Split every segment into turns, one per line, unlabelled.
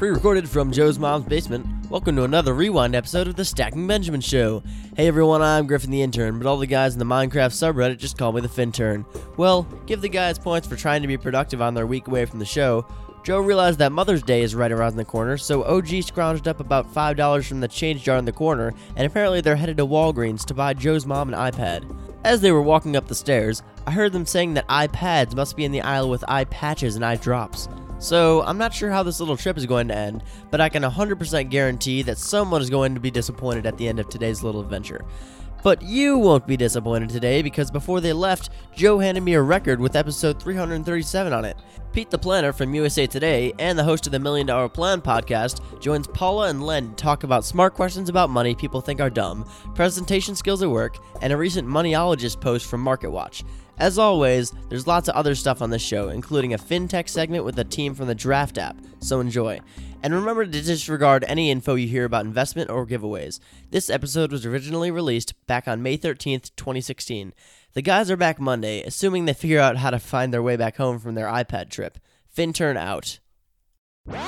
Pre-recorded from Joe's mom's basement. Welcome to another rewind episode of the Stacking Benjamin Show. Hey everyone, I'm Griffin the intern, but all the guys in the Minecraft subreddit just call me the Fintern. Well, give the guys points for trying to be productive on their week away from the show. Joe realized that Mother's Day is right around the corner, so OG scrounged up about $5 from the change jar in the corner, and apparently they're headed to Walgreens to buy Joe's mom an iPad. As they were walking up the stairs, I heard them saying that iPads must be in the aisle with eye patches and eye drops. So, I'm not sure how this little trip is going to end, but I can 100% guarantee that someone is going to be disappointed at the end of today's little adventure. But you won't be disappointed today because before they left, Joe handed me a record with episode 337 on it. Pete the Planner from USA Today and the host of the Million Dollar Plan podcast joins Paula and Len to talk about smart questions about money people think are dumb, presentation skills at work, and a recent moneyologist post from MarketWatch. As always, there's lots of other stuff on this show, including a fintech segment with a team from the Draft app, so enjoy. And remember to disregard any info you hear about investment or giveaways. This episode was originally released back on May 13th, 2016. The guys are back Monday, assuming they figure out how to find their way back home from their iPad trip. Fintern out.
Ladies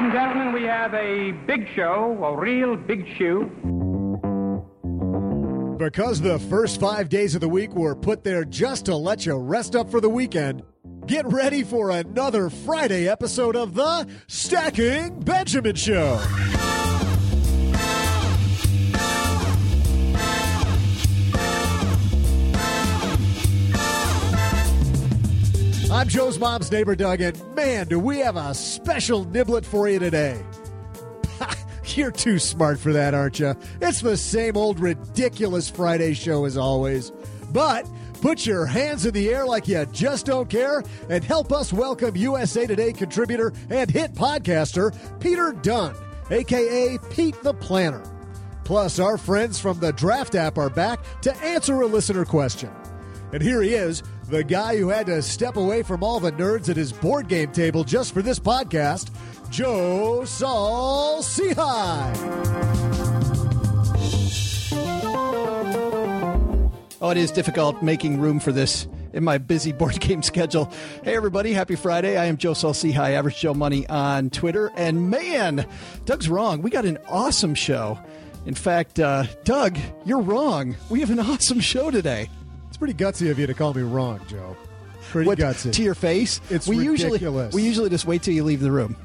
and gentlemen, we have a big show, a real big shoe.
Because the first five days of the week were put there just to let you rest up for the weekend, get ready for another Friday episode of the Stacking Benjamin Show. I'm Joe's mom's neighbor, Doug, and man, do we have a special niblet for you today. You're too smart for that, aren't you? It's the same old ridiculous Friday show as always. But put your hands in the air like you just don't care and help us welcome USA Today contributor and hit podcaster Peter Dunn, aka Pete the Planner. Plus, our friends from the Draft app are back to answer a listener question. And here he is, the guy who had to step away from all the nerds at his board game table just for this podcast, Joe Saul Sehy.
Oh, it is difficult making room for this in my busy board game schedule. Hey, everybody, happy Friday. I am Joe Saul Sehy, Average Joe Money on Twitter. And man, Doug's wrong. We got an awesome show. In fact, uh, Doug, you're wrong. We have an awesome show today.
It's pretty gutsy of you to call me wrong, Joe. Pretty
What,
gutsy.
to your face.
It's
we
ridiculous.
Usually, we usually just wait till you leave the room.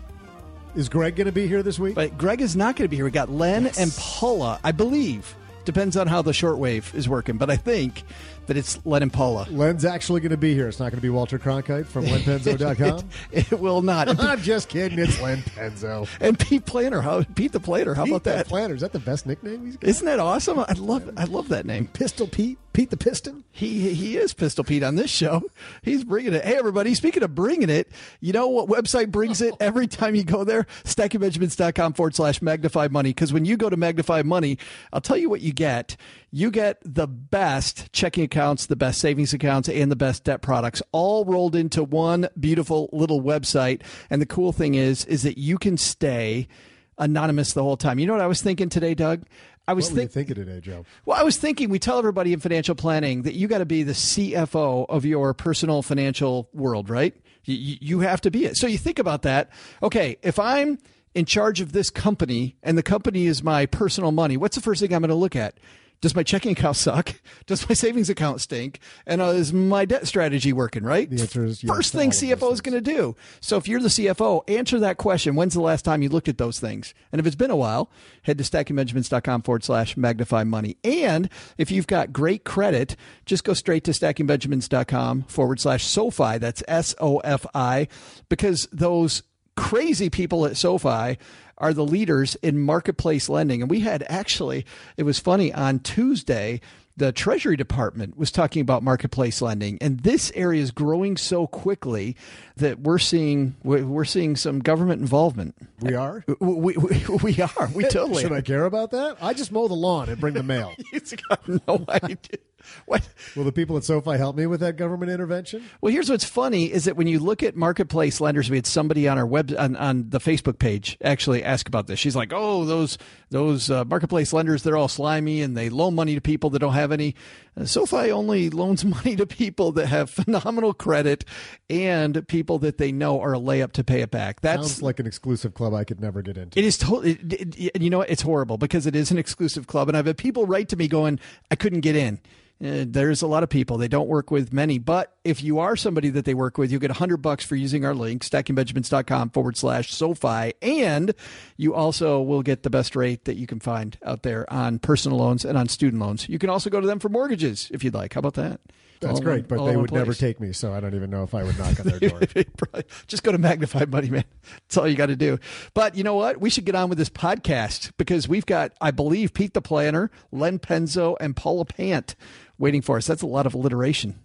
Is Greg going to be here this week?
But Greg is not going to be here. We got Len
Yes.
and Paula, I believe. Depends on how the shortwave is working, but I think that it's Len and Paula.
Len's actually going to be here. It's not going to be Walter Cronkite from lenpenzo.com.
It, it will not.
I'm just kidding. It's Len Penzo.
and Pete Planner, how Pete the Planner? How
Pete
about that?
Planner. Is that the best nickname he's got?
Isn't that awesome? I love I love that name.
Pistol Pete? Pete the Piston?
He he is Pistol Pete on this show. He's bringing it. Hey everybody, speaking of bringing it, you know what website brings it every time you go there? StackingBenjamins.com forward slash magnify money. Because when you go to magnify money, I'll tell you what you get. You get the best checking accounts, the best savings accounts, and the best debt products all rolled into one beautiful little website. And the cool thing is, is that you can stay anonymous the whole time. You know what I was thinking today, Doug? I was
What were you
thinking.
thinking today, Joe?
Well, I was thinking we tell everybody in financial planning that you got to be the CFO of your personal financial world, right? You, you have to be it. So you think about that. Okay, if I'm in charge of this company and the company is my personal money, what's the first thing I'm going to look at? Does my checking account suck? Does my savings account stink? And uh, is my debt strategy working, right?
The answer is yes
First thing
all of those
CFO is going to do. So if you're the CFO, answer that question. When's the last time you looked at those things? And if it's been a while, head to stackingbenjamins.com forward slash magnify money. And if you've got great credit, just go straight to stackingbenjamins.com forward slash SoFi. That's S O F I because those crazy people at SoFi are the leaders in marketplace lending. And we had actually, it was funny, on Tuesday, the Treasury Department was talking about marketplace lending, and this area is growing so quickly that we're seeing we're seeing some government involvement.
We are?
Uh, we, we, we are. We totally.
Should
are.
I care about that? I just mow the lawn and bring the mail.
It's got no idea. What?
Will the people at SoFi help me with that government intervention?
Well, here's what's funny is that when you look at marketplace lenders, we had somebody on our web on, on the Facebook page actually ask about this. She's like, "Oh, those those uh, marketplace lenders, they're all slimy and they loan money to people that don't have any." Uh, SoFi only loans money to people that have phenomenal credit and people that they know are a layup to pay it back. That's
Sounds like an exclusive club I could never get into.
it is totally, it, it- and you know, it's horrible because it is an exclusive club. And I've had people write to me going, I couldn't get in. Uh, there's a lot of people. They don't work with many. But if you are somebody that they work with, you'll get 100 bucks for using our link, stackingbenjamins.com forward slash SoFi. And you also will get the best rate that you can find out there on personal loans and on student loans. You can also go to them for mortgages if you'd like. How about that?
That's
All
great, but they would never take me, so I don't even know if I would knock on their door.
Just go to Magnify Money, man. That's all you got to do. But you know what? We should get on with this podcast because we've got, I believe, Pete the Planner, Len Penzo, and Paula Pant waiting for us. That's a lot of alliteration.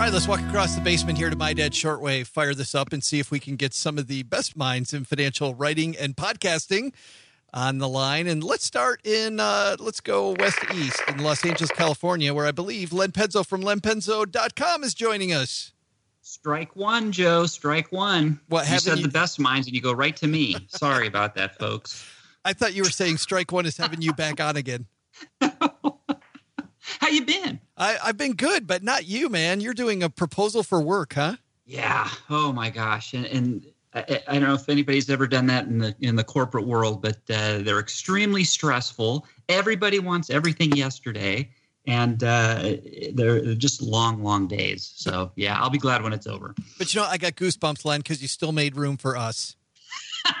All right, let's walk across the basement here to My Dad Shortwave, fire this up, and see if we can get some of the best minds in financial writing and podcasting on the line. And let's start in, uh, let's go west to east in Los Angeles, California, where I believe Len Penzo from lenpenzo.com is joining us.
Strike one, Joe. Strike one.
What,
you said
you-
the best minds, and you go right to me. Sorry about that, folks.
I thought you were saying strike one is having you back on again.
How you been?
I, I've been good, but not you, man. You're doing a proposal for work, huh?
Yeah. Oh my gosh. And, and I, I don't know if anybody's ever done that in the in the corporate world, but uh, they're extremely stressful. Everybody wants everything yesterday, and uh, they're just long, long days. So yeah, I'll be glad when it's over.
But you know, I got goosebumps, Len, because you still made room for us.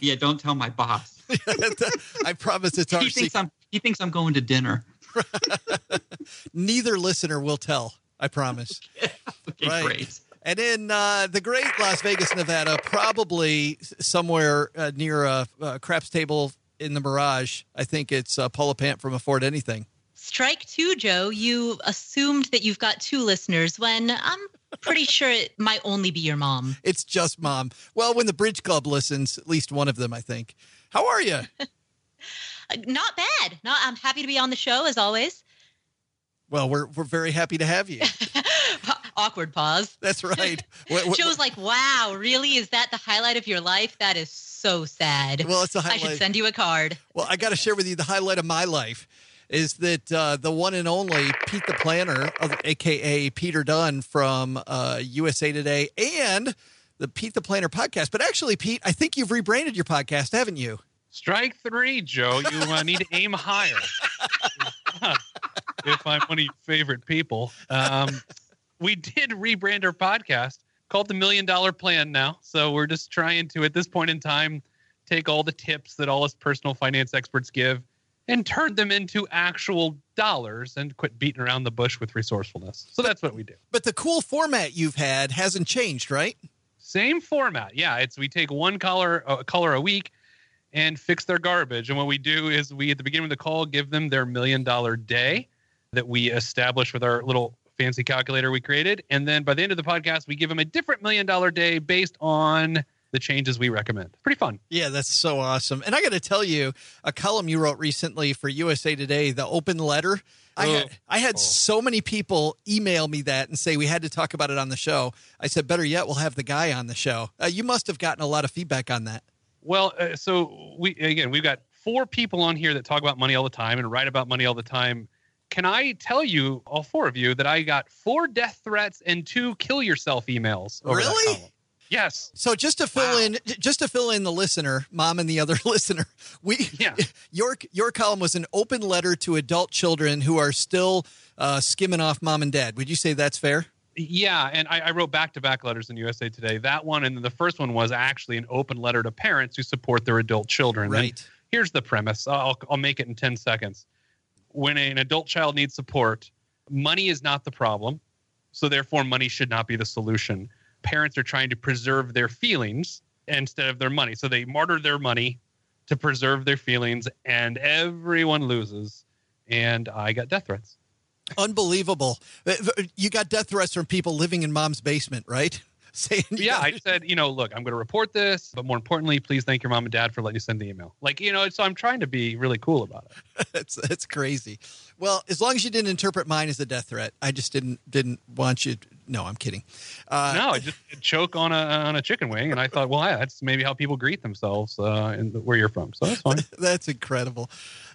Yeah. Don't tell my boss.
I promise it's our
he thinks. I'm he thinks I'm going to dinner.
Neither listener will tell. I promise.
Okay,
Right.
great.
And in uh, the great Las Vegas, Nevada, probably somewhere uh, near a, a craps table in the Mirage, I think it's uh, Paula Pant from Afford Anything.
Strike two, Joe. You assumed that you've got two listeners when I'm pretty sure it might only be your mom.
It's just mom. Well, when the Bridge Club listens, at least one of them, I think. How are you?
Not bad. Not. I'm happy to be on the show as always.
well, we're we're very happy to have you.
Awkward pause.
That's right. What- what-
Joe's like, "Wow, really? Is that the highlight of your life? That is so sad."
Well, it's a
I should send you a card.
Well, I got to share with you the highlight of my life is that uh, the one and only Pete the Planner, of- aka Peter Dunn from uh, USA Today, and the Pete the Planner podcast. But actually, Pete, I think you've rebranded your podcast, haven't you?
Strike three, Joe. You uh, need to aim higher. if I'm one of your favorite people. Um, we did rebrand our podcast called the Million Dollar Plan now. So we're just trying to, at this point in time, take all the tips that all us personal finance experts give and turn them into actual dollars and quit beating around the bush with resourcefulness. So that's what we do.
But the cool format you've had hasn't changed, right?
Same format. Yeah, it's we take one color a color a week and fix their garbage. And what we do is we at the beginning of the call give them their million dollar day that we establish with our little fancy calculator we created. And then by the end of the podcast, we give them a different million dollar day based on the changes we recommend. Pretty fun.
Yeah, that's so awesome. And I got to tell you, a column you wrote recently for USA Today, the open letter. I had, I had
Oh.
so many people email me that and say we had to talk about it on the show. I said, better yet, we'll have the guy on the show. Uh, you must have gotten a lot of feedback on that.
Well, uh, so we again we've got four people on here that talk about money all the time and write about money all the time. Can I tell you, all four of you, that I got four death threats and two kill yourself emails? over
Really?
Yes.
So just to fill in, just to fill in the listener, mom and the other listener, we
Yeah.
your your column was an open letter to adult children who are still uh, skimming off mom and dad. Would you say that's fair?
Yeah, and I, I wrote back-to-back letters in USA Today. That one and then the first one was actually an open letter to parents who support their adult children. And
Right.
here's the premise. I'll I'll make it in ten seconds. When an adult child needs support, money is not the problem, so therefore money should not be the solution. Parents are trying to preserve their feelings instead of their money, so they martyr their money to preserve their feelings, and everyone loses. And I got death threats.
Unbelievable. Uh, You got death threats from people living in mom's basement, right? Saying,
yeah, I said, you know, look, I'm going to report this, but more importantly, please thank your mom and dad for letting you send the email. Like, you know, so I'm trying to be really cool about it.
that's that's crazy. Well, as long as you didn't interpret mine as a death threat, I just didn't didn't want you. no, I'm kidding. Uh,
no, I just choke on a on a chicken wing, and I thought, well, yeah, that's maybe how people greet themselves uh, in the, where you're from. So that's fine.
That's incredible.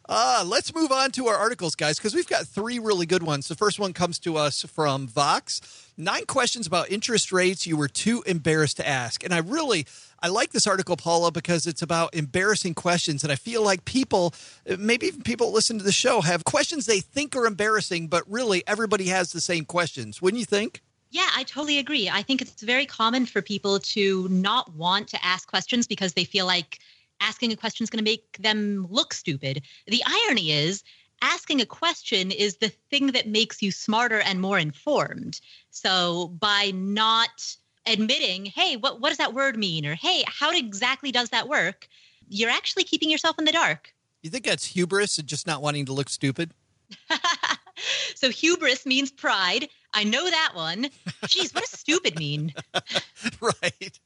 Uh, let's move on to our articles, guys, because we've got three really good ones. The first one comes to us from Vox. Nine questions about interest rates you were too embarrassed to ask. And I really, I like this article, Paula, because it's about embarrassing questions. And I feel like people, maybe even people listen to the show, have questions they think are embarrassing, but really everybody has the same questions. Wouldn't you think?
Yeah, I totally agree. I think it's very common for people to not want to ask questions because they feel like asking a question is going to make them look stupid. The irony is, asking a question is the thing that makes you smarter and more informed. So by not admitting, hey, what, what does that word mean? Or hey, how exactly does that work? You're actually keeping yourself in the dark.
You think that's hubris and just not wanting to look stupid?
so hubris means pride. I know that one. Geez, what does stupid mean?
right.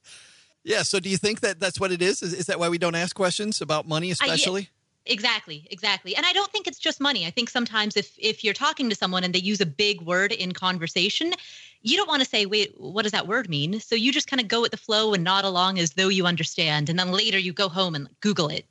Yeah. So do you think that that's what it is? Is, is that why we don't ask questions about money,
I- yeah.
especially?
Exactly, exactly. And I don't think it's just money. I think sometimes if if you're talking to someone and they use a big word in conversation, you don't want to say, "Wait, what does that word mean?" So you just kind of go with the flow and nod along as though you understand, and then later you go home and Google it.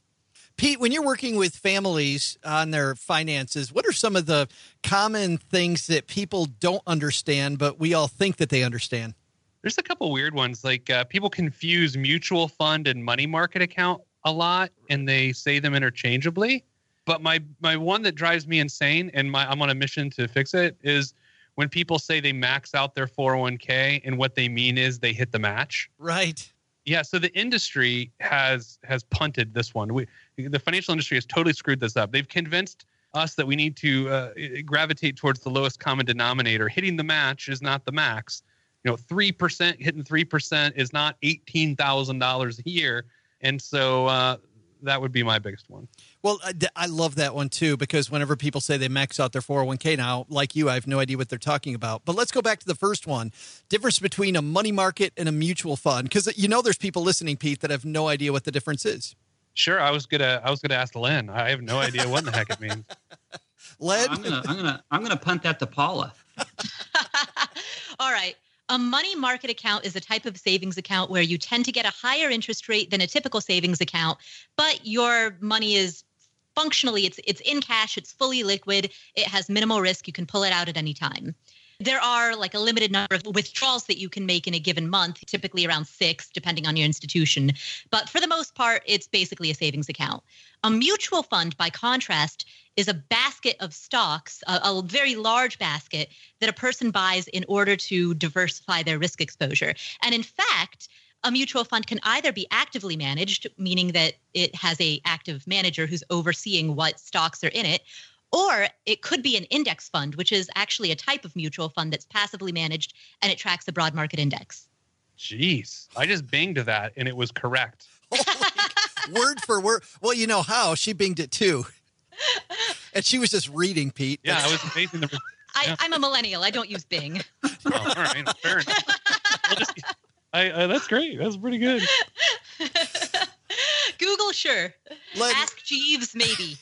Pete, when you're working with families on their finances, what are some of the common things that people don't understand, but we all think that they understand?
There's a couple weird ones. Like uh, people confuse mutual fund and money market account a lot, and they say them interchangeably. But my my one that drives me insane, and my I'm on a mission to fix it, is when people say they max out their 401k, and what they mean is they hit the match.
Right.
Yeah, so the industry has has punted this one. We, the financial industry has totally screwed this up. They've convinced us that we need to uh, gravitate towards the lowest common denominator. Hitting the match is not the max. You know, three percent hitting three percent is not eighteen thousand dollars a year, and so uh, that would be my biggest one.
Well, I, I love that one too because whenever people say they max out their 401k now, like you, I have no idea what they're talking about. But let's go back to the first one difference between a money market and a mutual fund. Because you know, there's people listening, Pete, that have no idea what the difference is.
Sure, I was gonna I was gonna ask Len. I have no idea what in the heck it means.
Led?
I'm gonna I'm gonna I'm gonna punt that to Paula.
All right. A money market account is a type of savings account where you tend to get a higher interest rate than a typical savings account, but your money is functionally it's it's in cash, it's fully liquid, it has minimal risk, you can pull it out at any time. There are like a limited number of withdrawals that you can make in a given month, typically around six, depending on your institution. But for the most part, it's basically a savings account. A mutual fund, by contrast, is a basket of stocks, a, a, very large basket that a person buys in order to diversify their risk exposure. And in fact, a mutual fund can either be actively managed, meaning that it has a active manager who's overseeing what stocks are in it, or it could be an index fund, which is actually a type of mutual fund that's passively managed and it tracks the broad market index.
Jeez, I just binged that and it was correct.
Oh word for word. Well, you know how she binged it too, and she was just reading, Pete.
Yeah, I was amazing. The,
yeah. I, am a millennial. I don't use Bing. oh, all right, fair
enough. just, I, I, that's great. That's pretty good.
Google, sure. Let, Ask Jeeves, maybe.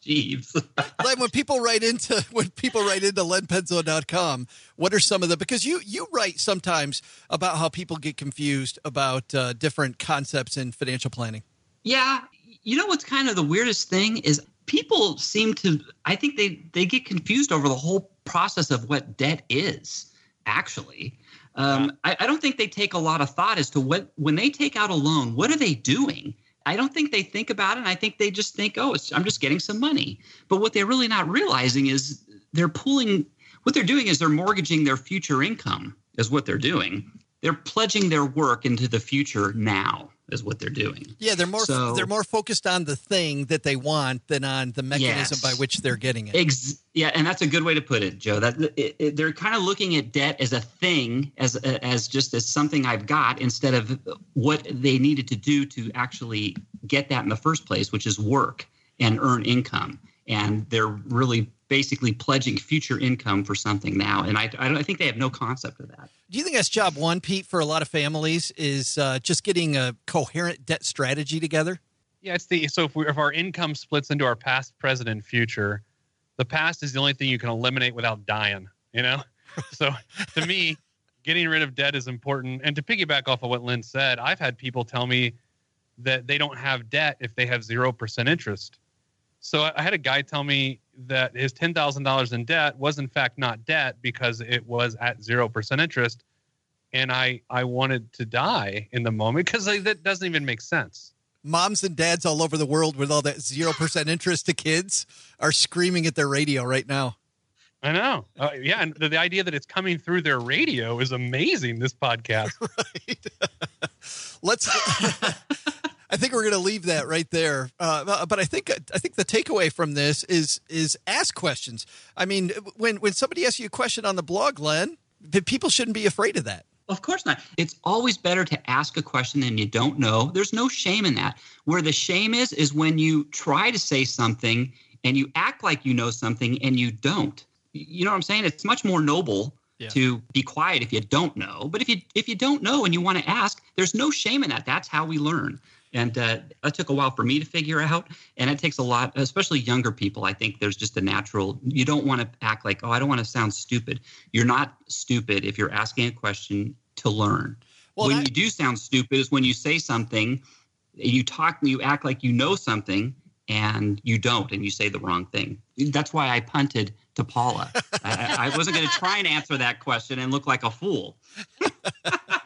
Jeeves.
Len, when people write into when people write into lenpenzo.com, what are some of the because you you write sometimes about how people get confused about uh, different concepts in financial planning.
Yeah, you know what's kind of the weirdest thing is people seem to I think they they get confused over the whole process of what debt is actually. Um, I, I don't think they take a lot of thought as to what when they take out a loan, what are they doing? I don't think they think about it. I think they just think, oh, I'm just getting some money. But what they're really not realizing is they're pulling, what they're doing is they're mortgaging their future income, is what they're doing. They're pledging their work into the future now is what they're doing.
Yeah, they're more so, they're more focused on the thing that they want than on the mechanism yes. by which they're getting it.
Ex- yeah, and that's a good way to put it, Joe. That it, it, they're kind of looking at debt as a thing, as as just as something I've got, instead of what they needed to do to actually get that in the first place, which is work and earn income. And they're really basically pledging future income for something now. And I, I, I, think they have no concept of that.
Do you think that's job one, Pete, for a lot of families is uh, just getting a coherent debt strategy together?
Yeah, it's the so if, we, if our income splits into our past, present, and future, the past is the only thing you can eliminate without dying. You know, so to me, getting rid of debt is important. And to piggyback off of what Len said, I've had people tell me that they don't have debt if they have zero percent interest. So I had a guy tell me that his ten thousand dollars in debt was in fact not debt because it was at zero percent interest, and I I wanted to die in the moment because like, that doesn't even make sense.
Moms and dads all over the world with all that zero percent interest to kids are screaming at their radio right now.
I know. Uh, yeah, and the, the, idea that it's coming through their radio is amazing. This podcast. right.
Let's. I think we're going to leave that right there. Uh, but I think I think the takeaway from this is is ask questions. I mean, when when somebody asks you a question on the blog, Len, people shouldn't be afraid of that.
Of course not. It's always better to ask a question than you don't know. There's no shame in that. Where the shame is is when you try to say something and you act like you know something and you don't. You know what I'm saying? It's much more noble yeah. to be quiet if you don't know. But if you if you don't know and you want to ask, there's no shame in that. That's how we learn. And uh, that took a while for me to figure out. And it takes a lot, especially younger people. I think there's just a natural, you don't want to act like, oh, I don't want to sound stupid. You're not stupid if you're asking a question to learn. Well, when that- you do sound stupid is when you say something, you talk, you act like you know something, and you don't, and you say the wrong thing. That's why I punted to Paula. I, I wasn't going to try and answer that question and look like a fool.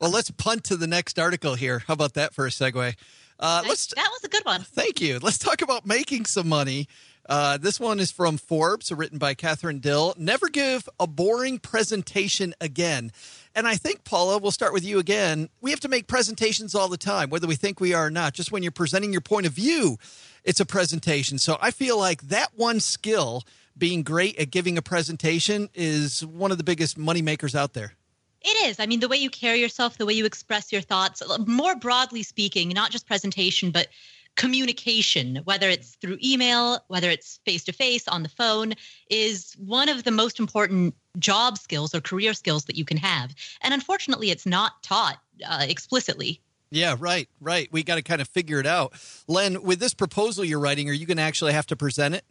well, let's punt to the next article here. How about that for a segue?
Uh, let's. That was a good one.
Thank you. Let's talk about making some money. Uh, this one is from Forbes, written by Kathryn Dill. Never give a boring presentation again. And I think, Paula, we'll start with you again. We have to make presentations all the time, whether we think we are or not. Just when you're presenting your point of view, it's a presentation. So I feel like that one skill, being great at giving a presentation, is one of the biggest money makers out there.
It is. I mean, the way you carry yourself, the way you express your thoughts, more broadly speaking, not just presentation, but communication, whether it's through email, whether it's face to face on the phone, is one of the most important job skills or career skills that you can have. And unfortunately, it's not taught uh, explicitly.
Yeah, right, right. We got to kind of figure it out. Len, with this proposal you're writing, are you going to actually have to present it?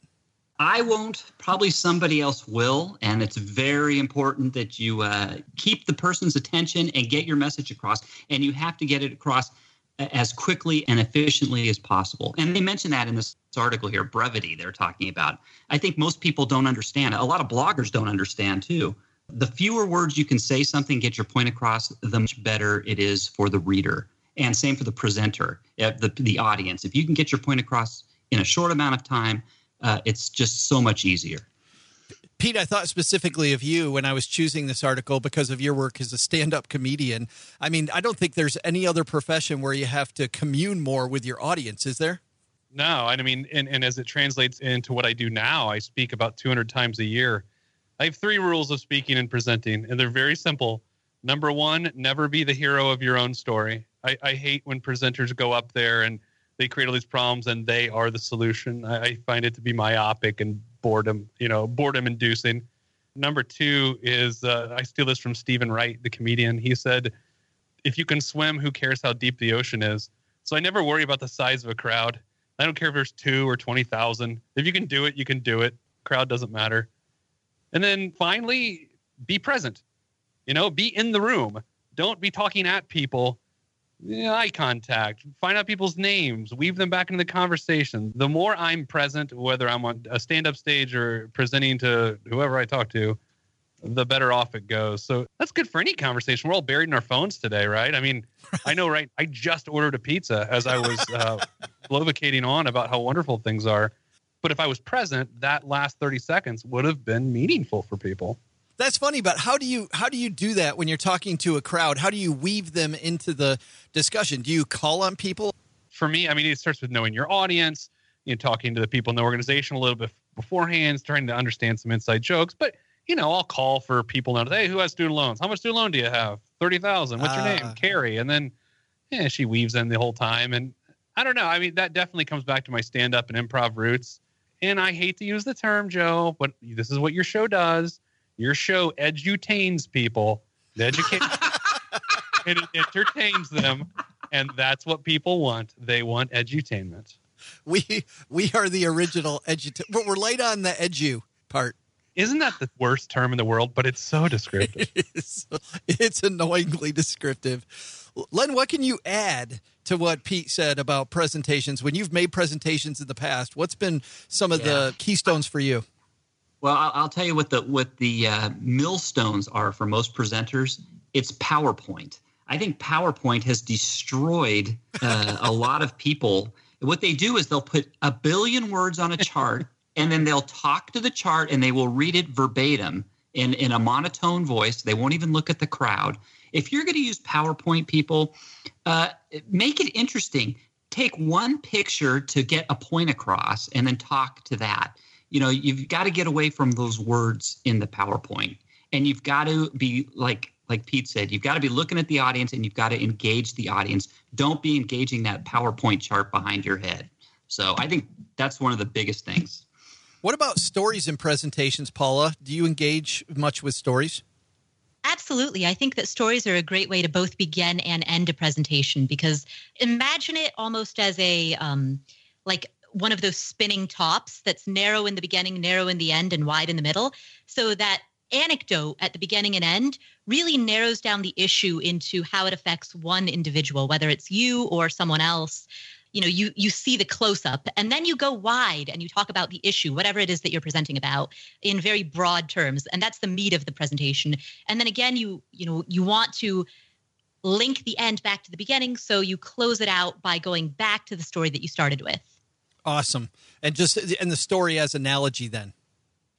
I won't. Probably somebody else will. And it's very important that you uh, keep the person's attention and get your message across. And you have to get it across as quickly and efficiently as possible. And they mention that in this article here, brevity they're talking about. I think most people don't understand. A lot of bloggers don't understand too. The fewer words you can say something, get your point across, the much better it is for the reader. And same for the presenter, uh, the, the audience. If you can get your point across in a short amount of time, uh, it's just so much easier.
Pete, I thought specifically of you when I was choosing this article because of your work as a stand up comedian. I mean, I don't think there's any other profession where you have to commune more with your audience, is there?
No, I mean, and, and as it translates into what I do now, I speak about 200 times a year. I have three rules of speaking and presenting, and they're very simple. Number one, never be the hero of your own story. I, I hate when presenters go up there and they create all these problems and they are the solution. I, I find it to be myopic and boredom, you know, boredom inducing. Number two is uh, I steal this from Steven Wright, the comedian. He said, "If you can swim, who cares how deep the ocean is?" So I never worry about the size of a crowd. I don't care if there's two or twenty thousand. If you can do it, you can do it. Crowd doesn't matter. And then finally, be present. You know, be in the room. Don't be talking at people yeah, eye contact, find out people's names, weave them back into the conversation. The more I'm present, whether I'm on a stand up stage or presenting to whoever I talk to, the better off it goes. So that's good for any conversation. We're all buried in our phones today, right? I mean, I know, right? I just ordered a pizza as I was uh, blovicating on about how wonderful things are. But if I was present, that last 30 seconds would have been meaningful for people.
That's funny, but how do you how do you do that when you're talking to a crowd? How do you weave them into the discussion? Do you call on people?
For me, I mean, it starts with knowing your audience, you know, talking to the people in the organization a little bit beforehand, trying to understand some inside jokes. But you know, I'll call for people now. Hey, who has student loans? How much student loan do you have? Thirty thousand. What's uh, your name? Ah. Carrie. And then, yeah, she weaves in the whole time. And I don't know. I mean, that definitely comes back to my stand up and improv roots. And I hate to use the term, Joe, but this is what your show does your show edutains people, it educates, and it entertains them, and that's what people want. They want edutainment.
We we are the original edu. We're late on the edu part.
Isn't that the worst term in the world? But it's so descriptive.
it's, it's annoyingly descriptive. Len, what can you add to what Pete said about presentations? When you've made presentations in the past, what's been some of yeah. the keystones for you?
Well, I'll, tell you what the what the uh, millstones are for most presenters. It's PowerPoint. I think PowerPoint has destroyed uh, a lot of people. What they do is they'll put a billion words on a chart, and then they'll talk to the chart, and they will read it verbatim in in a monotone voice. They won't even look at the crowd. If you're going to use PowerPoint, people, uh, make it interesting. Take one picture to get a point across, and then talk to that you know you've got to get away from those words in the powerpoint. And you've got to be like like pete said you've got to be looking at the audience and you've got to engage the audience. Don't be engaging that powerpoint chart behind your head. So i think that's one of the biggest things.
What about stories and presentations paula? Do you engage much with stories?
Absolutely. I think that stories are a great way to both begin and end a presentation because imagine it almost as a um, like one of those spinning tops that's narrow in the beginning, narrow in the end, and wide in the middle. So that anecdote at the beginning and end really narrows down the issue into how it affects one individual, whether it's you or someone else. You know, you you see the close up, and then you go wide and you talk about the issue, whatever it is that you're presenting about, in very broad terms, and that's the meat of the presentation. And then again, you you know you want to link the end back to the beginning, so you close it out by going back to the story that you started with.
Awesome. And just and the story as analogy then.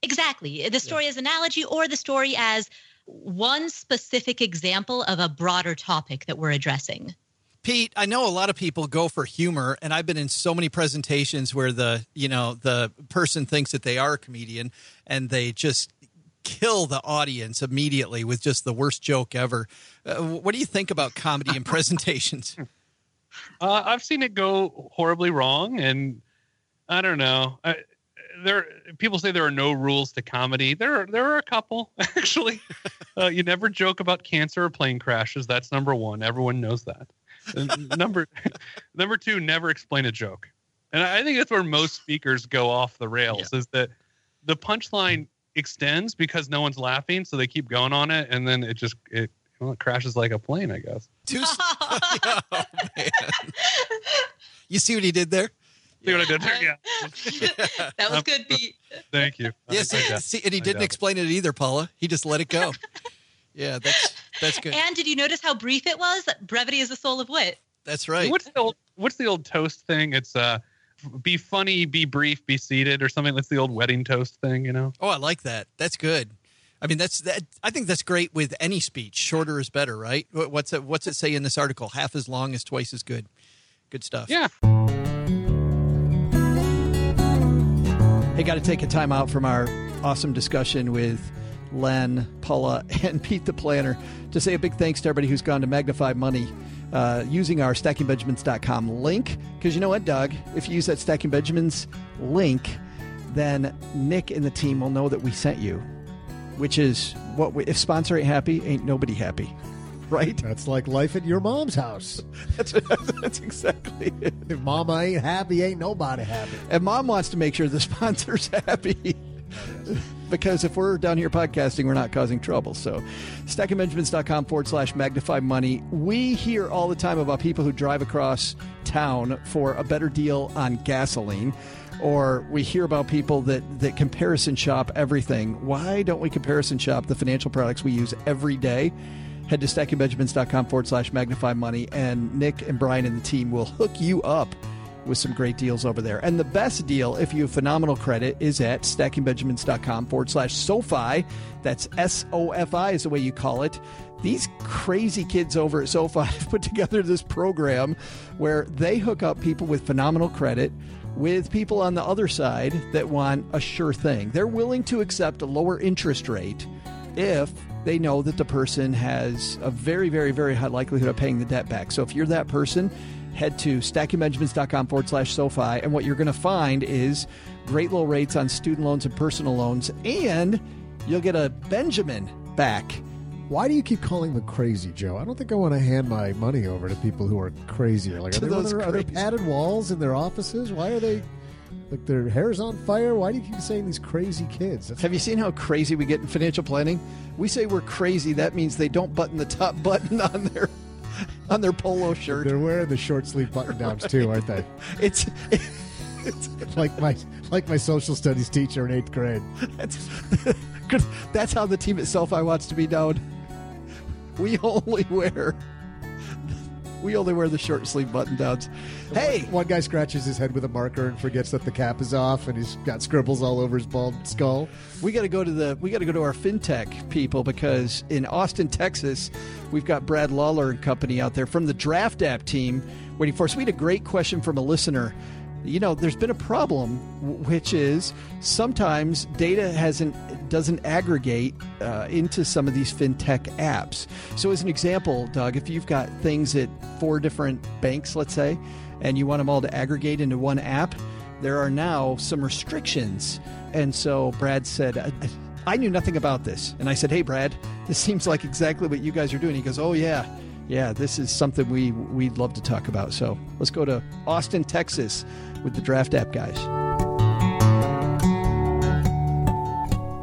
Exactly. The story yeah. as analogy or the story as one specific example of a broader topic that we're addressing.
Pete, I know a lot of people go for humor, and I've been in so many presentations where the you know the person thinks that they are a comedian, and they just kill the audience immediately with just the worst joke ever. Uh, what do you think about comedy and presentations?
Uh, I've seen it go horribly wrong, and I don't know. I, there, people say there are no rules to comedy. There, are, there are a couple actually. uh, you never joke about cancer or plane crashes. That's number one. Everyone knows that. number, number two, never explain a joke. And I think that's where most speakers go off the rails. Yeah. Is that the punchline extends because no one's laughing, so they keep going on it, and then it just it well, it crashes like a plane, I guess.
Two, oh, man. You see what he did there?
See what I did there? Yeah.
that was good, Pete.
Thank you.
Yes,
I- I
see, see, and he
I
didn't
got it.
explain it either, Paula. He just let it go. yeah, that's that's good.
And did you notice how brief it was? Brevity is the soul of wit.
That's right.
What's the old What's the old toast thing? It's uh, be funny, be brief, be seated, or something. That's the old wedding toast thing, you know.
Oh, I like that. That's good. I mean, that's that. I think that's great with any speech. Shorter is better, right? What's it? What's it say in this article? Half as long is twice as good. Good stuff.
Yeah.
Hey, got to take a time out from our awesome discussion with Len, Paula, and Pete the Planner to say a big thanks to everybody who's gone to Magnify Money uh, using our stackingbenjamins.com link. Because you know what, Doug? If you use that Stacking Benjamins link, then Nick and the team will know that we sent you, which is what we, if sponsor ain't happy, ain't nobody happy. Right?
That's like life at your mom's house.
That's, that's exactly it.
If mama ain't happy, ain't nobody happy.
And mom wants to make sure the sponsor's happy. because if we're down here podcasting, we're not causing trouble. So, stackingbenjamins.com forward slash magnify money. We hear all the time about people who drive across town for a better deal on gasoline. Or we hear about people that, that comparison shop everything. Why don't we comparison shop the financial products we use every day? Head to stackingbenjamins.com forward slash magnify money, and Nick and Brian and the team will hook you up with some great deals over there. And the best deal, if you have phenomenal credit, is at stackingbenjamins.com forward slash SoFi. That's S O F I is the way you call it. These crazy kids over at SoFi have put together this program where they hook up people with phenomenal credit with people on the other side that want a sure thing. They're willing to accept a lower interest rate if they know that the person has a very, very, very high likelihood of paying the debt back. So if you're that person, head to stackingbenjamins.com forward slash SoFi. And what you're going to find is great low rates on student loans and personal loans. And you'll get a Benjamin back.
Why do you keep calling them crazy, Joe? I don't think I want to hand my money over to people who are crazier. Like, are, they,
those
are there padded walls in their offices? Why are they like their hair's on fire? Why do you keep saying these crazy kids? That's,
Have you seen how crazy we get in financial planning? We say we're crazy. That means they don't button the top button on their on their polo shirt.
they're wearing the short sleeve button downs too, aren't they?
It's it's
Like my like my social studies teacher in eighth grade.
That's, that's how the team at SoFi wants to be known. We only wear we only wear the short sleeve button downs. Hey,
One guy scratches his head with a marker and forgets that the cap is off, and he's got scribbles all over his bald skull.
we got to go to the we got to go to our fintech people because in Austin, Texas, we've got Brad Lawler and company out there from the Draft App team waiting for us. We had a great question from a listener. You know, there's been a problem, which is sometimes data hasn't doesn't aggregate uh, into some of these fintech apps. So, as an example, Doug, if you've got things at four different banks, let's say, and you want them all to aggregate into one app, there are now some restrictions. And so Brad said, I, I knew nothing about this. And I said, Hey, Brad, this seems like exactly what you guys are doing. He goes, Oh, yeah. Yeah, this is something we, we'd love to talk about. So let's go to Austin, Texas with the Draft App guys.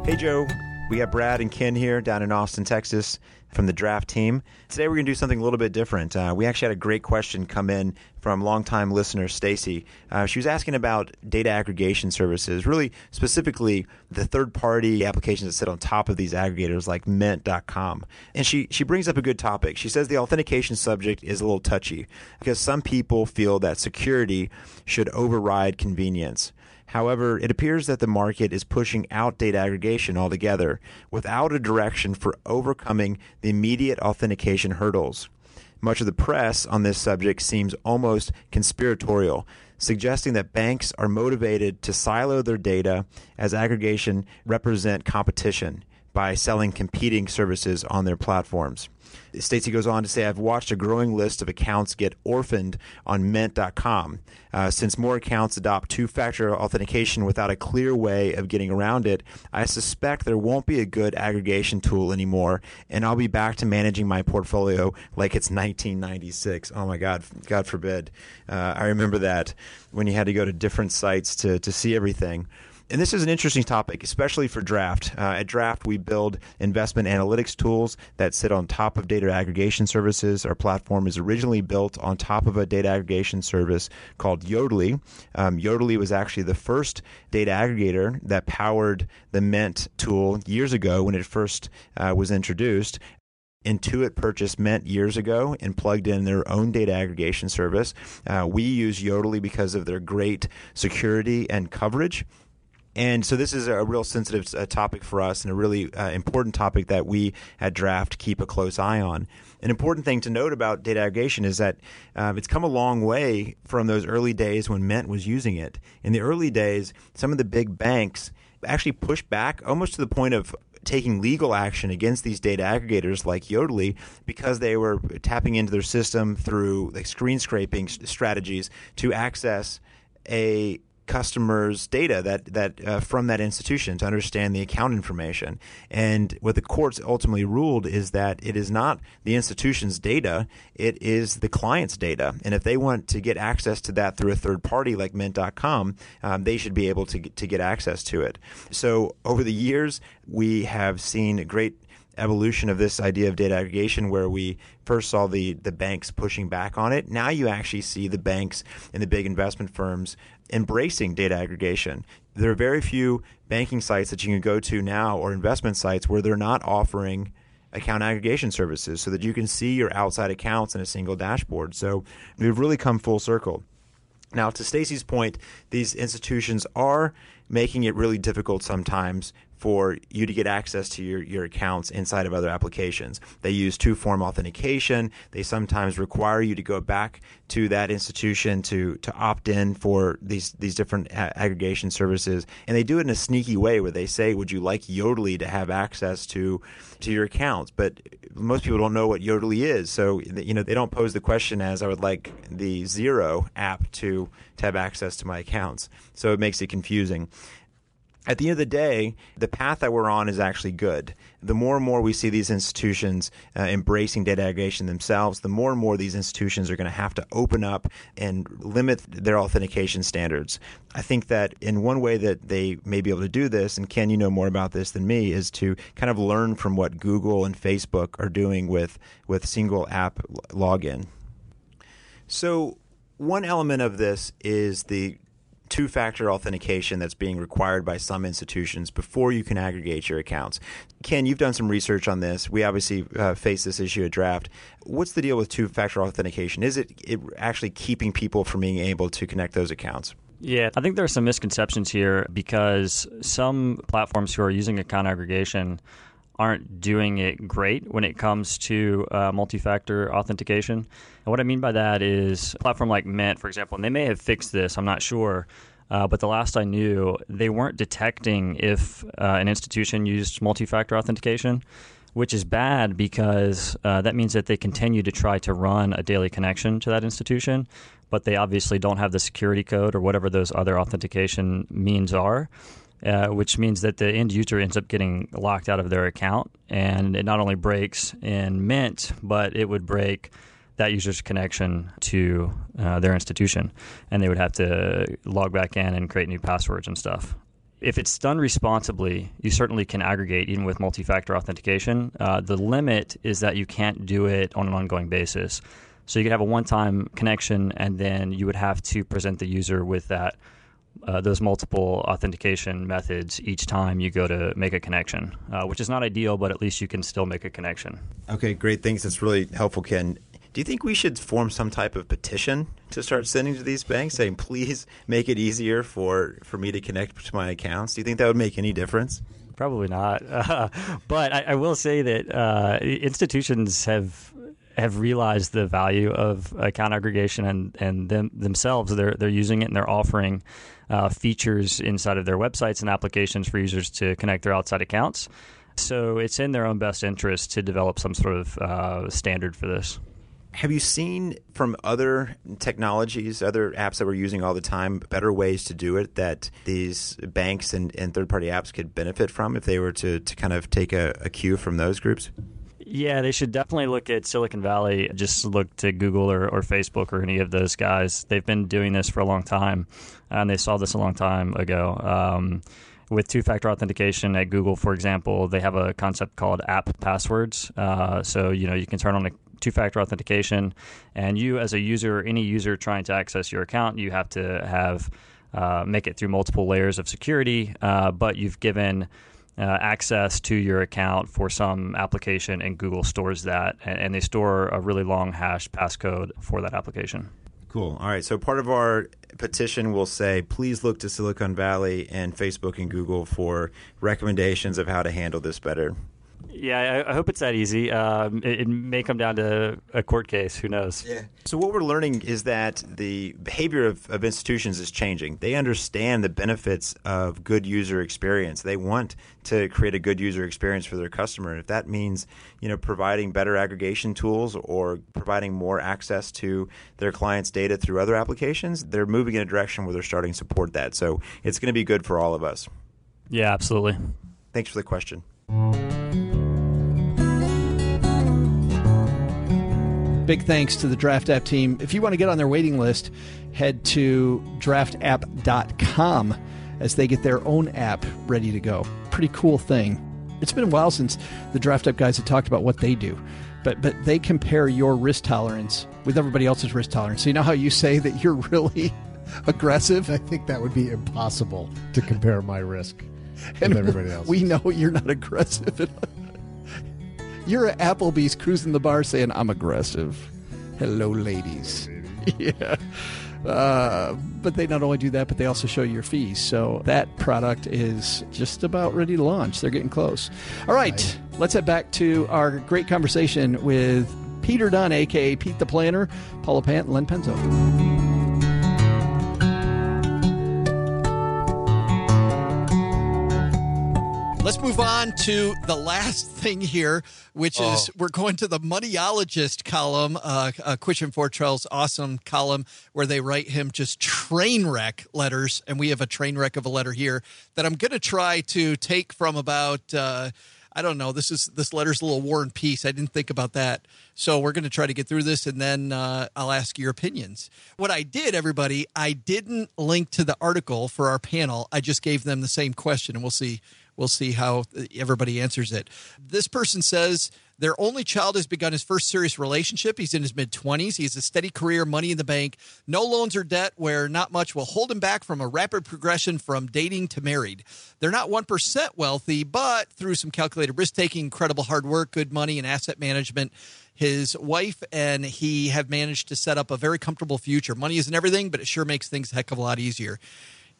Hey, Joe. We got Brad and Ken here down in Austin, Texas from the draft team. Today, we're going to do something a little bit different. Uh, we actually had a great question come in from longtime listener Stacy. Uh, she was asking about data aggregation services, really specifically the third party applications that sit on top of these aggregators like Mint.com. And she, she brings up a good topic. She says the authentication subject is a little touchy because some people feel that security should override convenience. However, it appears that the market is pushing out data aggregation altogether without a direction for overcoming the immediate authentication hurdles. Much of the press on this subject seems almost conspiratorial, suggesting that banks are motivated to silo their data as aggregation represent competition by selling competing services on their platforms. Stacey goes on to say, I've watched a growing list of accounts get orphaned on Mint.com. Uh, since more accounts adopt two factor authentication without a clear way of getting around it, I suspect there won't be a good aggregation tool anymore, and I'll be back to managing my portfolio like it's 1996. Oh my God, God forbid. Uh, I remember that when you had to go to different sites to, to see everything. And this is an interesting topic, especially for Draft. Uh, at Draft, we build investment analytics tools that sit on top of data aggregation services. Our platform is originally built on top of a data aggregation service called Yodlee. Um, Yodlee was actually the first data aggregator that powered the Mint tool years ago when it first uh, was introduced. Intuit purchased Mint years ago and plugged in their own data aggregation service. Uh, we use Yodlee because of their great security and coverage. And so this is a real sensitive uh, topic for us and a really uh, important topic that we at Draft keep a close eye on. An important thing to note about data aggregation is that um, it's come a long way from those early days when Mint was using it. In the early days, some of the big banks actually pushed back almost to the point of taking legal action against these data aggregators like Yodlee because they were tapping into their system through like screen scraping strategies to access a customers' data that that uh, from that institution to understand the account information. And what the courts ultimately ruled is that it is not the institution's data; it is the client's data. And if they want to get access to that through a third party like Mint.com, um, they should be able to to get access to it. So over the years, we have seen great evolution of this idea of data aggregation where we first saw the the banks pushing back on it now you actually see the banks and the big investment firms embracing data aggregation. There are very few banking sites that you can go to now or investment sites where they're not offering account aggregation services so that you can see your outside accounts in a single dashboard. So we've really come full circle. Now, to Stacy's point, these institutions are making it really difficult sometimes for you to get access to your, your accounts inside of other applications. They use two form authentication. They sometimes require you to go back to that institution to, to opt in for these, these different a- aggregation services. And they do it in a sneaky way where they say, Would you like Yodlee to have access to, to your accounts? But most people don't know what Yodlee is. So, you know, they don't pose the question as I would like the Zero app to, to have access to my accounts. So it makes it confusing at the end of the day, the path that we're on is actually good. The more and more we see these institutions uh, embracing data aggregation themselves, the more and more these institutions are going to have to open up and limit their authentication standards. I think that in one way that they may be able to do this, and Ken, you know more about this than me, is to kind of learn from what Google and Facebook are doing with, with single app login. So, one element of this is the two factor authentication that's being required by some institutions before you can aggregate your accounts. Ken, you've done some research on this. We obviously uh, face this issue at draft. What's the deal with two factor authentication? Is it, it actually keeping people from being able to connect those accounts?
Yeah, I think there are some misconceptions here because some platforms who are using account aggregation aren't doing it great when it comes to uh, multi-factor authentication. And what I mean by that is a platform like Mint, for example, and they may have fixed this. I'm not sure. Uh, but the last I knew, they weren't detecting if uh, an institution used multi-factor authentication, which is bad because uh, that means that they continue to try to run a daily connection to that institution, but they obviously don't have the security code or whatever those other authentication means are uh, which means that the end user ends up getting locked out of their account. And it not only breaks in Mint, but it would break that user's connection to uh, their institution. And they would have to log back in and create new passwords and stuff. If it's done responsibly, you certainly can aggregate even with multi factor authentication. Uh, the limit is that you can't do it on an ongoing basis. So you could have a one time connection, and then you would have to present the user with that uh, those multiple authentication methods each time you go to make a connection, uh, which is not ideal, but at least you can still make a connection.
Okay, great. Thanks. That's really helpful, Ken. Do you think we should form some type of petition to start sending to these banks saying, please make it easier for, for me to connect to my accounts? Do you think that would make any difference?
Probably not. Uh, but I, I, will say that uh, institutions have have realized the value of account aggregation and and them themselves they're they're using it and they're offering uh, features inside of their websites and applications for users to connect their outside accounts. So it's in their own best interest to develop some sort of uh, standard for this.
Have you seen from other technologies, other apps that we're using all the time, better ways to do it that these banks and, and third party apps could benefit from if they were to, to kind of take a, a cue from those groups?
Yeah, they should definitely look at Silicon Valley. Just look to Google or, or Facebook or any of those guys. They've been doing this for a long time, and they saw this a long time ago. Um, with two factor authentication at Google, for example, they have a concept called app passwords. Uh, so, you know, you can turn on a two factor authentication, and you, as a user, any user trying to access your account, you have to have uh, make it through multiple layers of security, uh, but you've given uh, access to your account for some application, and Google stores that, and, and they store a really long hash passcode for that application.
Cool. All right. So part of our petition will say, please look to Silicon Valley and Facebook and Google for recommendations of how to handle this better.
Yeah, I, I hope it's that easy. Um, it, it, may come down to a court case. Who knows?
Yeah. So what we're learning is that the behavior of, of institutions is changing. They understand the benefits of good user experience. They want to create a good user experience for their customer. If that means you know providing better aggregation tools or providing more access to their clients' data through other applications, they're moving in a direction where they're starting to support that. So it's going to be good for all of us.
Yeah, absolutely.
Thanks for the question.
Big thanks to the Draft App team. If you want to get on their waiting list, head to draftapp.com as they get their own app ready to go. Pretty cool thing. It's been a while since the Draft App guys have talked about what they do, but but they compare your risk tolerance with everybody else's risk tolerance. So you know how you say that you're really aggressive?
I think that would be impossible to compare my risk and with everybody else.
We know you're not aggressive. You're at Applebee's cruising the bar saying, I'm aggressive. Hello, ladies. yeah. Uh, but they not only do that, but they also show you your fees. So that product is just about ready to launch. They're getting close. All right, right. let's head back to our great conversation with Peter Dunn, aka Pete the Planner, Paula Pant, and Len Penzo. Let's move on to the last thing here, which oh. is we're going to the Moneyologist column, uh, uh, Quentin Fottrell's awesome column where they write him just train wreck letters. And we have a train wreck of a letter here that I'm going to try to take from about. Uh, I don't know. This is this letter's a little war and peace. I didn't think about that. So we're going to try to get through this, and then uh, I'll ask your opinions. What I did, everybody, I didn't link to the article for our panel. I just gave them the same question, and we'll see We'll see how everybody answers it. This person says their only child has begun his first serious relationship. He's in his mid 20s. He has a steady career, money in the bank, no loans or debt, where not much will hold him back from a rapid progression from dating to married. They're not 1% wealthy, but through some calculated risk taking, incredible hard work, good money, and asset management, his wife and he have managed to set up a very comfortable future. Money isn't everything, but it sure makes things a heck of a lot easier.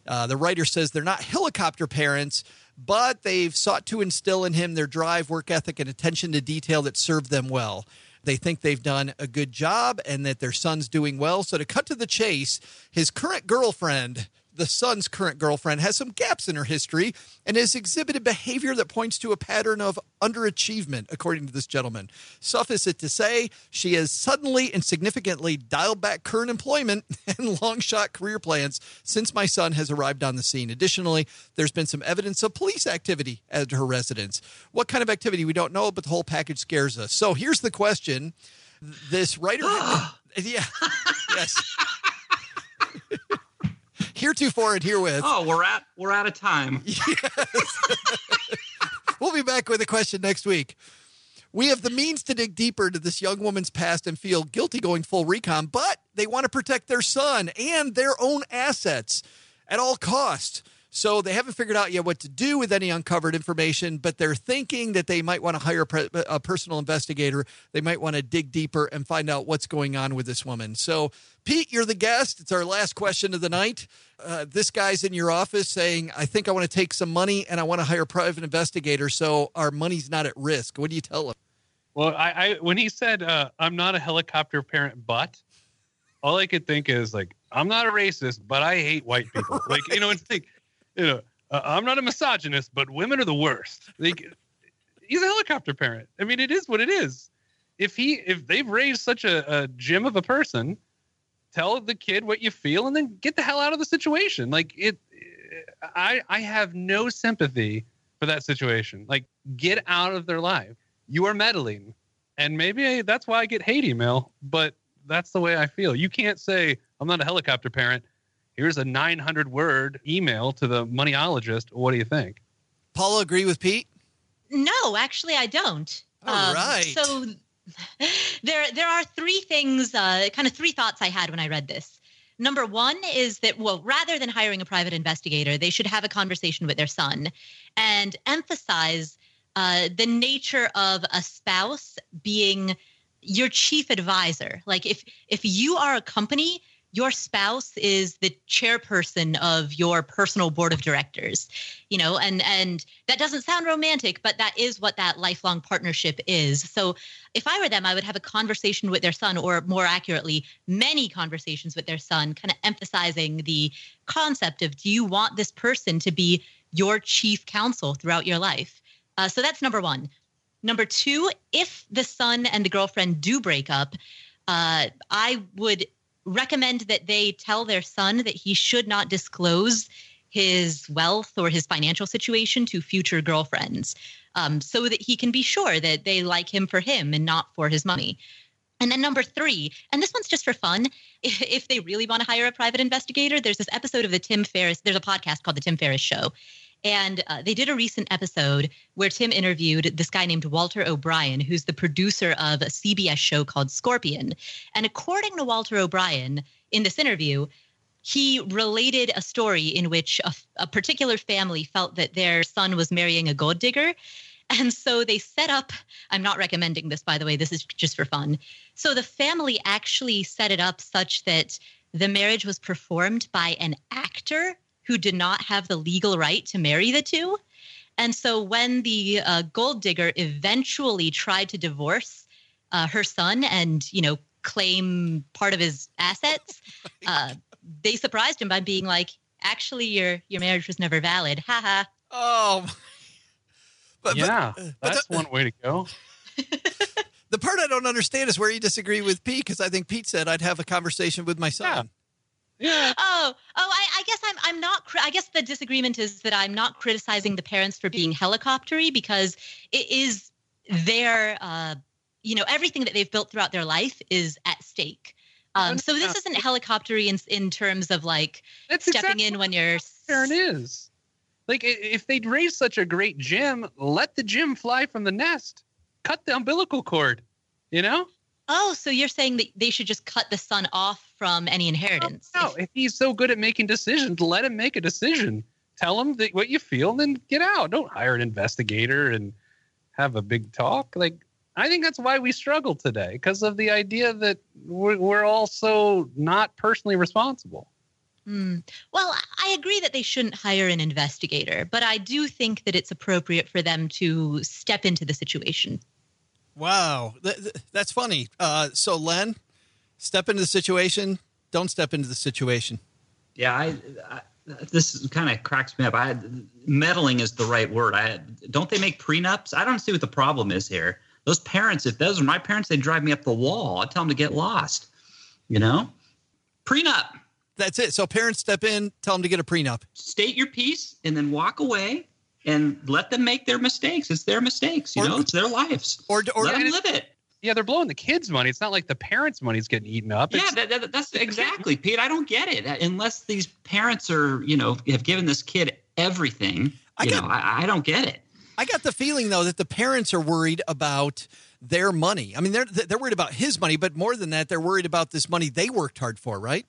Uh, the writer says they're not helicopter parents, but they've sought to instill in him their drive, work ethic, and attention to detail that served them well. They think they've done a good job and that their son's doing well. So, to cut to the chase, his current girlfriend the son's current girlfriend has some gaps in her history and has exhibited behavior that points to a pattern of underachievement, according to this gentleman. Suffice it to say, she has suddenly and significantly dialed back current employment and long shot career plans since my son has arrived on the scene. Additionally, there's been some evidence of police activity at her residence. What kind of activity? We don't know, but the whole package scares us. So here's the question. This writer, yeah, yes heretofore and herewith.
Oh, we're at we're out of time.
Yes. we'll be back with a question next week. We have the means to dig deeper into this young woman's past and feel guilty going full recon, but they want to protect their son and their own assets at all costs. So they haven't figured out yet what to do with any uncovered information, but they're thinking that they might want to hire a personal investigator. They might want to dig deeper and find out what's going on with this woman. So, Pete, you're the guest. It's our last question of the night. Uh, this guy's in your office saying, I think I want to take some money and I want to hire a private investigator so our money's not at risk. What do you tell him?
Well, I, I when he said, uh, I'm not a helicopter parent, but all I could think is like, I'm not a racist, but I hate white people. like, you know, it's like, you know, uh, I'm not a misogynist, but women are the worst. He's a helicopter parent. I mean, it is what it is. If he, if they've raised such a, a gem of a person, tell the kid what you feel, and then get the hell out of the situation. Like it, I, I have no sympathy for that situation. Like, get out of their life. You are meddling. And maybe that's why I get hate email, but that's the way I feel. You can't say, I'm not a helicopter parent. Here's a 900 word email to the moneyologist. What do you think?
Paula, agree with Pete?
No, actually, I don't. Um,
All right.
So there, there are three things, uh, kind of three thoughts I had when I read this. Number one is that, well, rather than hiring a private investigator, they should have a conversation with their son and emphasize uh, the nature of a spouse being your chief advisor. Like if if you are a company, your spouse is the chairperson of your personal board of directors you know and and that doesn't sound romantic but that is what that lifelong partnership is. So if i were them i would have a conversation with their son or more accurately many conversations with their son kind of emphasizing the concept of do you want this person to be your chief counsel throughout your life? Uh, so that's number one. Number two if the son and the girlfriend do break up uh, I would recommend that they tell their son that he should not disclose his wealth or his financial situation to future girlfriends um, so that he can be sure that they like him for him and not for his money. And then number three, and this one's just for fun. If, if they really want to hire a private investigator, there's this episode of the Tim Ferriss, there's a podcast called The Tim Ferriss Show. And uh, they did a recent episode where Tim interviewed this guy named Walter O'Brien, who's the producer of a CBS show called Scorpion. And according to Walter O'Brien, in this interview, he related a story in which a, a particular family felt that their son was marrying a gold digger. And so they set up, I'm not recommending this, by the way, this is just for fun. So the family actually set it up such that the marriage was performed by an actor who did not have the legal right to marry the two. And so when the uh, gold digger eventually tried to divorce uh, her son and, you know, claim part of his assets, uh, they surprised him by being like, actually, your, your marriage was never valid. Ha ha.
Oh,
but, yeah, but, that's the, one way to go.
the part I don't understand is where you disagree with Pete because I think Pete said I'd have a conversation with my son.
Oh, oh, I, I, guess I'm I'm not. I guess the disagreement is that I'm not criticizing the parents for being helicoptery because it is their, uh, you know, everything that they've built throughout their life is at stake. Um, so this isn't helicoptery in in terms of like That's stepping exactly in when you're.
Parent is like if they'd raised such a great gym, let the gym fly from the nest. Cut the umbilical cord. You know.
Oh, so you're saying that they should just cut the son off from any inheritance?
No, no. if he's so good at making decisions, let him make a decision. Tell him that what you feel, and then get out. Don't hire an investigator and have a big talk. Like I think that's why we struggle today because of the idea that we're, we're all so not personally responsible.
Mm. Well, I agree that they shouldn't hire an investigator, but I do think that it's appropriate for them to step into the situation.
Wow, that's funny. Uh, so, Len, step into the situation. Don't step into the situation.
Yeah, I, I this kind of cracks me up. I, meddling is the right word. I don't they make prenups? I don't see what the problem is here. Those parents, if those are my parents, they drive me up the wall. I tell them to get lost. You know, prenup.
That's it. So parents step in, tell them to get a prenup.
State your piece, and then walk away and let them make their mistakes. It's their mistakes, you or, know. It's their lives.
Or, or
let them live it.
Yeah, they're blowing the kids' money. It's not like the parents' money's getting eaten up.
It's, yeah, that, that, that's exactly, Pete. I don't get it unless these parents are, you know, have given this kid everything. I you got, know, I, I don't get it.
I got the feeling though that the parents are worried about their money. I mean, they're they're worried about his money, but more than that, they're worried about this money they worked hard for, right?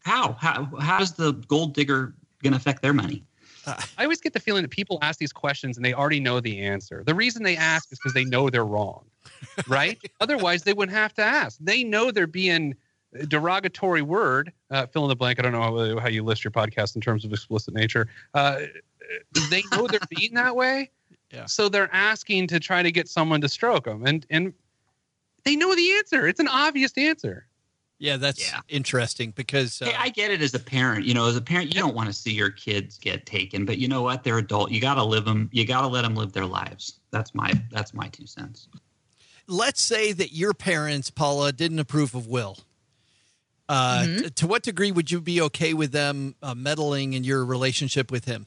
How? How? How's the gold digger going to affect their money?
Uh, I always get the feeling that people ask these questions and they already know the answer. The reason they ask is because they know they're wrong, right? Otherwise, they wouldn't have to ask. They know they're being derogatory word. Uh, fill in the blank. I don't know how, you list your podcast in terms of explicit nature. Uh, they know they're being that way, yeah. so they're asking to try to get someone to stroke them, and and they know the answer. It's an obvious answer.
Yeah, that's yeah. interesting because
uh, hey, I get it as a parent. You know, as a parent, you don't want to see your kids get taken, but you know what? They're adult. You got to live them. You got to let them live their lives. That's my that's my two cents.
Let's say that your parents, Paula, didn't approve of Will. Uh, mm-hmm. t- to what degree would you be okay with them uh, meddling in your relationship with him?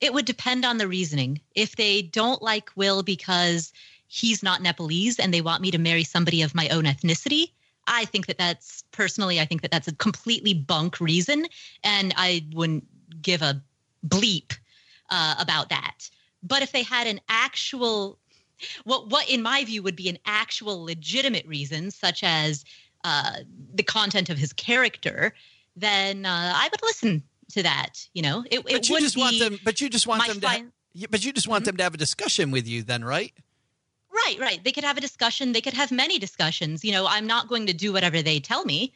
It would depend on the reasoning. If they don't like Will because he's not Nepalese and they want me to marry somebody of my own ethnicity, I think that that's personally, I think that that's a completely bunk reason. And I wouldn't give a bleep uh, about that. But if they had an actual, what, what in my view would be an actual legitimate reason, such as uh, the content of his character, then uh, I would listen to that. You know, it,
But
it
you just want them. But you just want them to.
fin-
ha- but you just want them to have a discussion with you, then, right?
Right, right. They could have a discussion. They could have many discussions. You know, I'm not going to do whatever they tell me.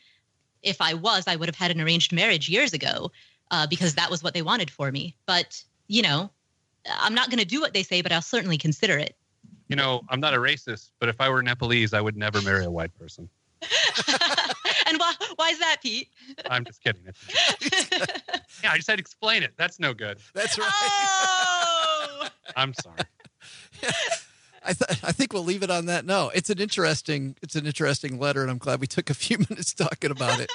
If I was, I would have had an arranged marriage years ago uh, because that was what they wanted for me. But, you know, I'm not going to do what they say, but I'll certainly consider it.
You know, I'm not a racist, but if I were Nepalese, I would never marry a white person.
and why, why is that, Pete?
I'm just kidding. It's a joke. yeah, I just had to explain it. That's no good.
That's right.
Oh!
I'm sorry.
I, th- I think we'll leave it on that. No, it's an interesting it's an interesting letter, and I'm glad we took a few minutes talking about it.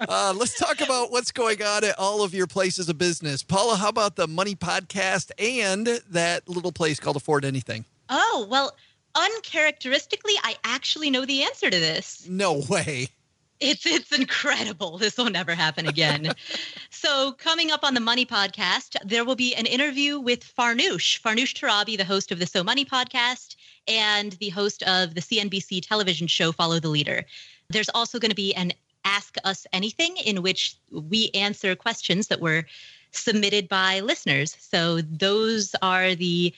uh, let's talk about what's going on at all of your places of business. Paula, how about the Money Podcast and that little place called Afford Anything?
Oh, well, uncharacteristically, I actually know the answer to this.
No way.
It's it's incredible. This will never happen again. so coming up on the Money Podcast, there will be an interview with Farnoosh, Farnoosh Torabi, the host of the So Money podcast and the host of the CNBC television show Follow the Leader. There's also going to be an Ask Us Anything in which we answer questions that were submitted by listeners. So those are the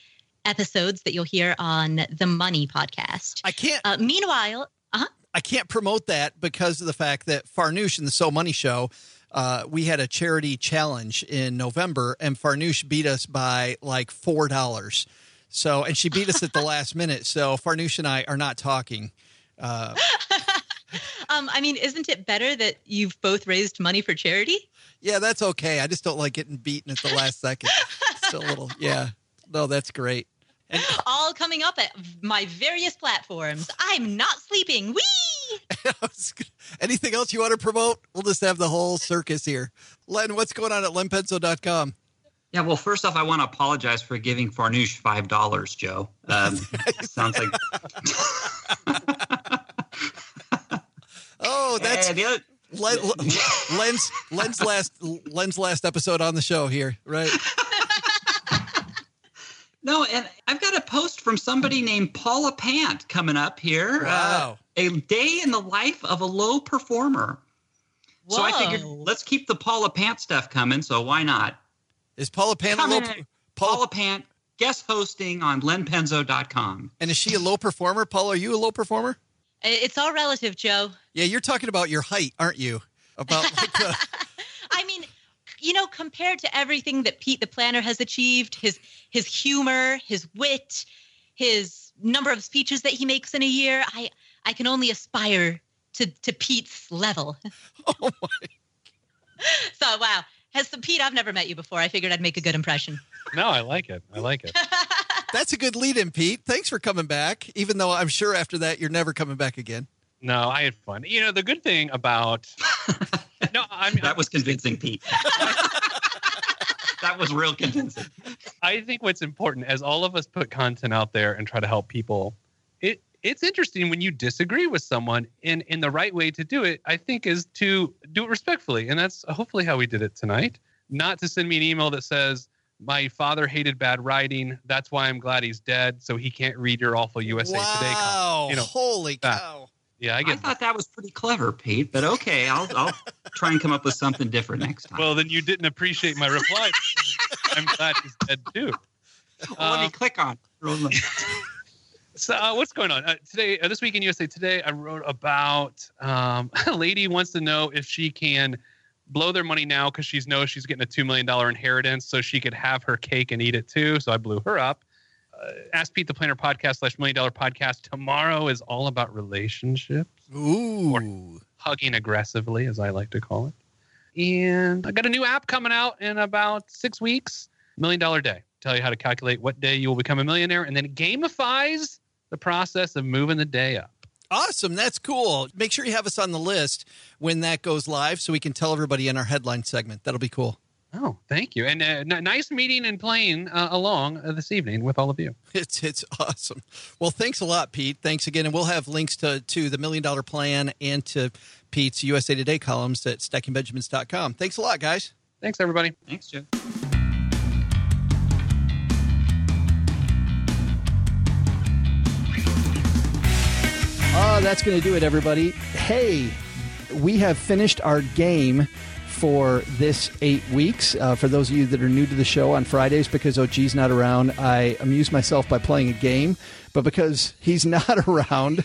episodes that you'll hear on the Money Podcast.
I can't
Uh, meanwhile, uh-huh.
I can't promote that because of the fact that Farnoosh and the So Money Show, uh, we had a charity challenge in November, and Farnoosh beat us by like four dollars. So, and she beat us at the last minute. So, Farnoosh and I are not talking. Uh,
Um, I mean, isn't it better that you've both raised money for charity?
yeah, that's okay. I just don't like getting beaten at the last second. It's a little, yeah. No, that's great. And
All coming up at my various platforms. I'm not sleeping. Whee!
anything else you want to promote? We'll just have the whole circus here. Len, what's going on at lenpenzo.com?
Yeah, well, first off, I want to apologize for giving Farnoosh five dollars, Joe. Um, sounds like
Oh, that's
Hey, other-
Len, Len's Len's last Len's last episode on the show here, right?
No, and I've got a post from somebody named Paula Pant coming up here.
Wow.
Uh, a day in the life of a low performer. Whoa. So I figured let's keep the Paula Pant stuff coming. So why not?
Is Paula Pan a low,
in.
Paula,
Paula Pant guest hosting on lenpenzo.com.
and is she a low performer? Paula, are you a low performer?
It's all relative, Joe.
Yeah, you're talking about your height, aren't you? About like the,
I mean, you know, compared to everything that Pete the Planner has achieved, his his humor, his wit, his number of speeches that he makes in a year, I I can only aspire to to Pete's level.
oh my.
So wow. Has the Pete, I've never met you before. I figured I'd make a good impression.
No, I like it. I like it.
That's a good lead in, Pete. Thanks for coming back. Even though I'm sure after that you're never coming back again.
No, I had fun. You know, the good thing about no, I mean,
That was convincing, Pete. that was real convincing.
I think what's important as all of us put content out there and try to help people, it it's interesting when you disagree with someone and in the right way to do it, I think is to do it respectfully. And that's hopefully how we did it tonight. Not to send me an email that says, My father hated bad writing. That's why I'm glad he's dead. So he can't read your awful USA Today column."
wow.
You know,
Holy
that.
cow.
Yeah, I
I thought that was pretty clever, Pete. But okay, I'll I'll try and come up with something different next time.
Well, then you didn't appreciate my reply. I'm glad he's dead too.
Well, let me
uh,
click on.
So uh, what's going on uh, today? Uh, this week in USA Today, I wrote about um, a lady wants to know if she can blow their money now because she knows she's getting a two million dollar inheritance, so she could have her cake and eat it too. So I blew her up. Uh, Ask Pete the Planner podcast slash Million Dollar Podcast tomorrow is all about relationships,
Ooh.
hugging aggressively, as I like to call it. And I got a new app coming out in about six weeks. Million Dollar Day. Tell you how to calculate what day you will become a millionaire, and then it gamifies the process of moving the day up.
Awesome. That's cool. Make sure you have us on the list when that goes live so we can tell everybody in our headline segment. That'll be cool.
Oh, thank you, and uh, n- nice meeting and playing uh, along uh, this evening with all of you.
It's it's awesome. Well, thanks a lot, Pete. Thanks again, and we'll have links to to the Million Dollar Plan and to Pete's USA Today columns at stackingbenjamins.com. Thanks a lot, guys.
Thanks, everybody.
Thanks, Joe.
Oh, that's going to do it, everybody. Hey, we have finished our game for this eight weeks. Uh, for those of you that are new to the show on Fridays, because OG's not around, I amuse myself by playing a game. But because he's not around,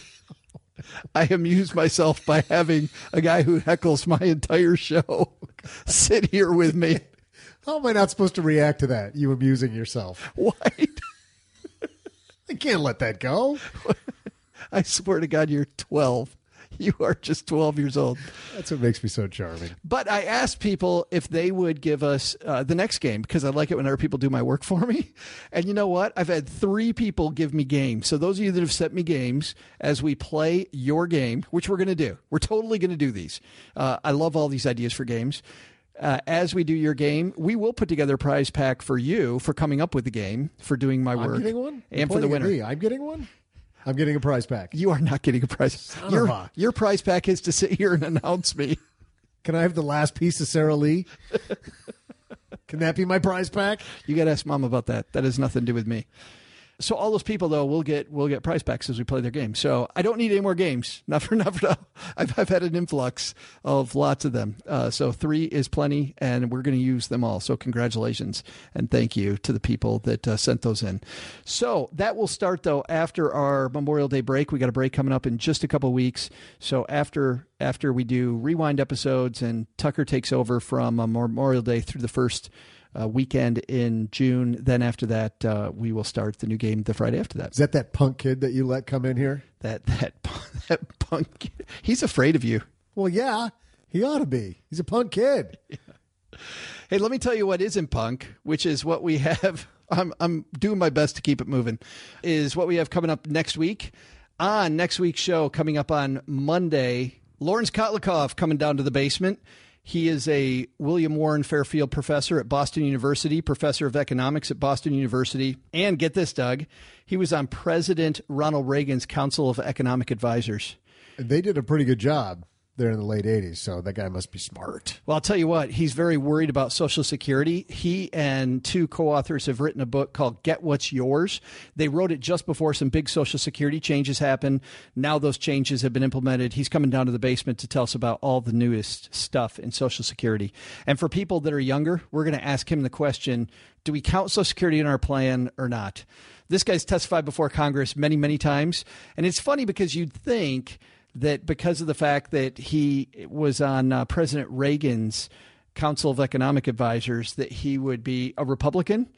I amuse myself by having a guy who heckles my entire show sit here with me.
How am I not supposed to react to that? You amusing yourself.
Why?
I can't let that go.
I swear to God, you're 12. You are just 12 years old.
That's what makes me so charming.
But I asked people if they would give us uh, the next game because I like it whenever people do my work for me. And you know what? I've had three people give me games. So those of you that have sent me games as we play your game, which we're going to do, we're totally going to do these. Uh, I love all these ideas for games. Uh, as we do your game, we will put together a prize pack for you for coming up with the game, for doing my
I'm
work,
getting one?
And for the winner.
me. I'm getting one? I'm getting a prize pack.
You are not getting a prize. Your,
a-
your prize pack is to sit here and announce me.
Can I have the last piece of Sara Lee? Can that be my prize pack?
You got to ask mom about that. That has nothing to do with me. So all those people though will get will get prize packs as we play their game. So I don't need any more games. Not for not for now. I've I've had an influx of lots of them. Uh, so three is plenty, and we're going to use them all. So congratulations and thank you to the people that uh, sent those in. So that will start though after our Memorial Day break. We got a break coming up in just a couple weeks. So after after we do rewind episodes and Tucker takes over from uh, Memorial Day through the first uh, weekend in June. Then after that, uh, we will start the new game the Friday after that.
Is that that punk kid that you let come in here?
That that that punk. He's afraid of you.
Well, yeah, he ought to be. He's a punk kid.
Hey, let me tell you what isn't punk, which is what we have. I'm I'm doing my best to keep it moving. Is what we have coming up next week. On next week's show, coming up on Monday, Lawrence Kotlikoff coming down to the basement. He is a William Warren Fairfield professor at Boston University, professor of economics at Boston University. And get this, Doug, he was on President Ronald Reagan's Council of Economic Advisors.
They did a pretty good job there in the late 80s, so that guy must be smart.
Well, I'll tell you what, he's very worried about Social Security. He and two co authors have written a book called Get What's Yours. They wrote it just before some big Social Security changes happened. Now those changes have been implemented. He's coming down to the basement to tell us about all the newest stuff in Social Security. And for people that are younger, we're going to ask him the question do we count Social Security in our plan or not? This guy's testified before Congress many, many times. And it's funny because you'd think that because of the fact that he was on uh, President Reagan's Council of Economic Advisors, that he would be a Republican.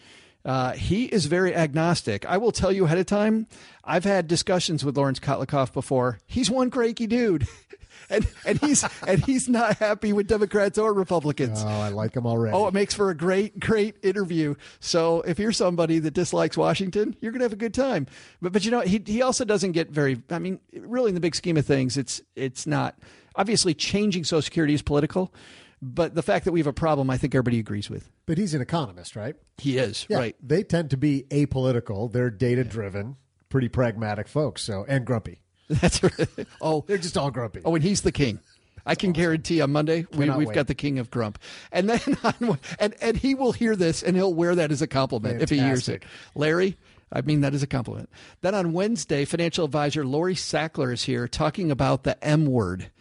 Uh, he is very agnostic. I will tell you ahead of time. I've had discussions with Lawrence Kotlikoff before. He's one cranky dude, and and he's and he's not happy with Democrats or Republicans.
Oh, I like him already.
Oh, it makes for a great, great interview. So if you're somebody that dislikes Washington, you're gonna have a good time. But but you know he he also doesn't get very. I mean, really in the big scheme of things, it's it's not obviously changing Social Security is political. But the fact that we have a problem, I think everybody agrees with.
But he's an economist, right?
He is
Yeah,
right.
They tend to be apolitical. They're data driven, pretty pragmatic folks. So and grumpy.
That's right. Oh,
They're just all grumpy.
oh, and he's the king. I can guarantee on Monday we, we've
wait.
got the king of grump, and then on, and and he will hear this and he'll wear that as a compliment if he hears it. Larry, I mean that as a compliment. Then on Wednesday, financial advisor Lori Sackler is here talking about the M word,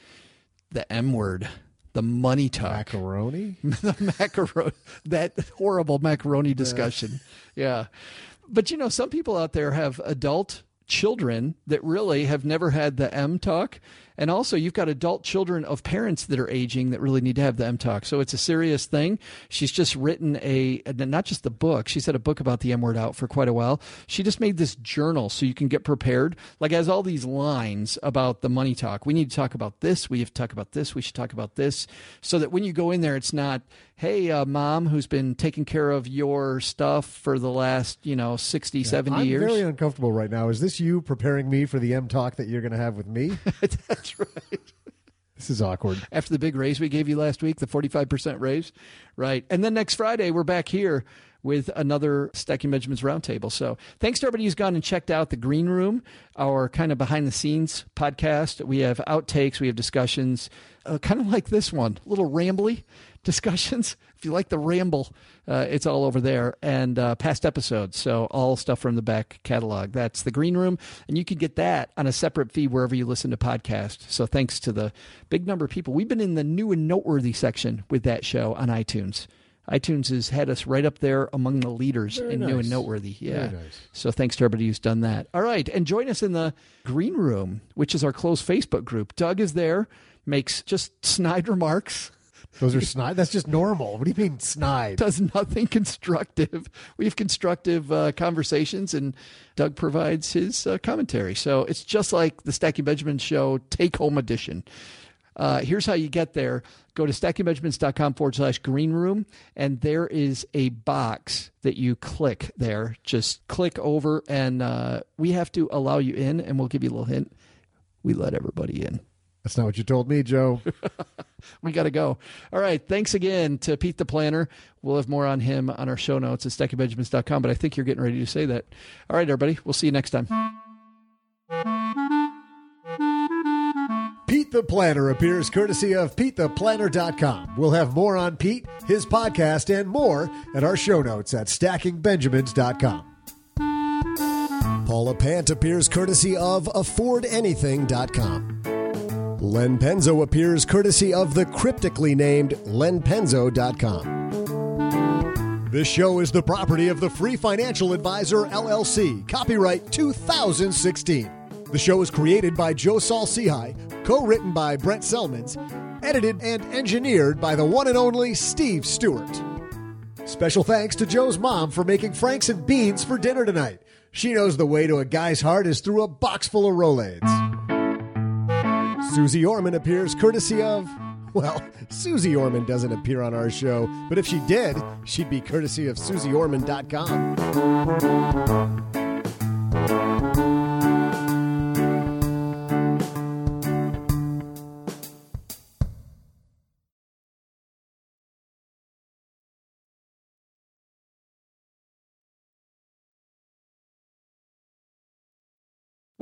the M word, the money talk,
Macaroni.
the macaroni, that horrible macaroni discussion. Yeah. But you know, some people out there have adult children that really have never had the M talk. And also, you've got adult children of parents that are aging that really need to have the M talk. So it's a serious thing. She's just written a, not just a book, she's had a book about the M word out for quite a while. She just made this journal so you can get prepared. Like, has all these lines about the money talk. We need to talk about this. We have to talk about this. We should talk about this. So that when you go in there, it's not, hey, uh, mom who's been taking care of your stuff for the last, you know, 60, 70
I'm
years.
very uncomfortable right now. Is this you preparing me for the M talk that you're going to have with me?
That's right.
This is awkward.
After the big raise we gave you last week, the 45% raise. Right. And then next Friday, we're back here with another Stacking Benjamins Roundtable. So thanks to everybody who's gone and checked out the Green Room, our kind of behind the scenes podcast. We have outtakes, we have discussions, uh, kind of like this one, a little rambly discussions. If you like the ramble, uh, it's all over there and uh, past episodes. So all stuff from the back catalog. That's the Green Room, and you can get that on a separate feed wherever you listen to podcasts. So thanks to the big number of people. We've been in the new and noteworthy section with that show on iTunes iTunes has had us right up there among the leaders
Very
in
nice.
new and noteworthy. Yeah.
Nice.
So thanks to everybody who's done that. All right. And join us in the green room, which is our closed Facebook group. Doug is there, makes just snide remarks.
Those are snide. That's just normal. What do you mean snide?
Does nothing constructive. We have constructive uh, conversations, and Doug provides his uh, commentary. So it's just like the Stacky Benjamin Show take home edition. Uh, here's how you get there. Go to stackingbenjamins.com forward slash green room, and there is a box that you click there. Just click over, and uh, we have to allow you in, and we'll give you a little hint. We let everybody in.
That's not what you told me, Joe.
we got to go. All right. Thanks again to Pete the Planner. We'll have more on him on our show notes at stackingbenjamins.com, but I think you're getting ready to say that. All right, everybody. We'll see you next time.
Pete the Planner appears courtesy of PeteThePlanner.com. We'll have more on Pete, his podcast, and more at our show notes at StackingBenjamins.com. Paula Pant appears courtesy of AffordAnything.com. Len Penzo appears courtesy of the cryptically named LenPenzo.com. This show is the property of the Free Financial Advisor, LLC. Copyright 2016. The show is created by Joe Saul Sehy, co written by Brent Selmans, edited and engineered by the one and only Steve Stewart. Special thanks to Joe's mom for making Franks and beans for dinner tonight. She knows the way to a guy's heart is through a box full of Rolaids. Susie Orman appears courtesy of. Well, Susie Orman doesn't appear on our show, but if she did, she'd be courtesy of SusieOrman.com.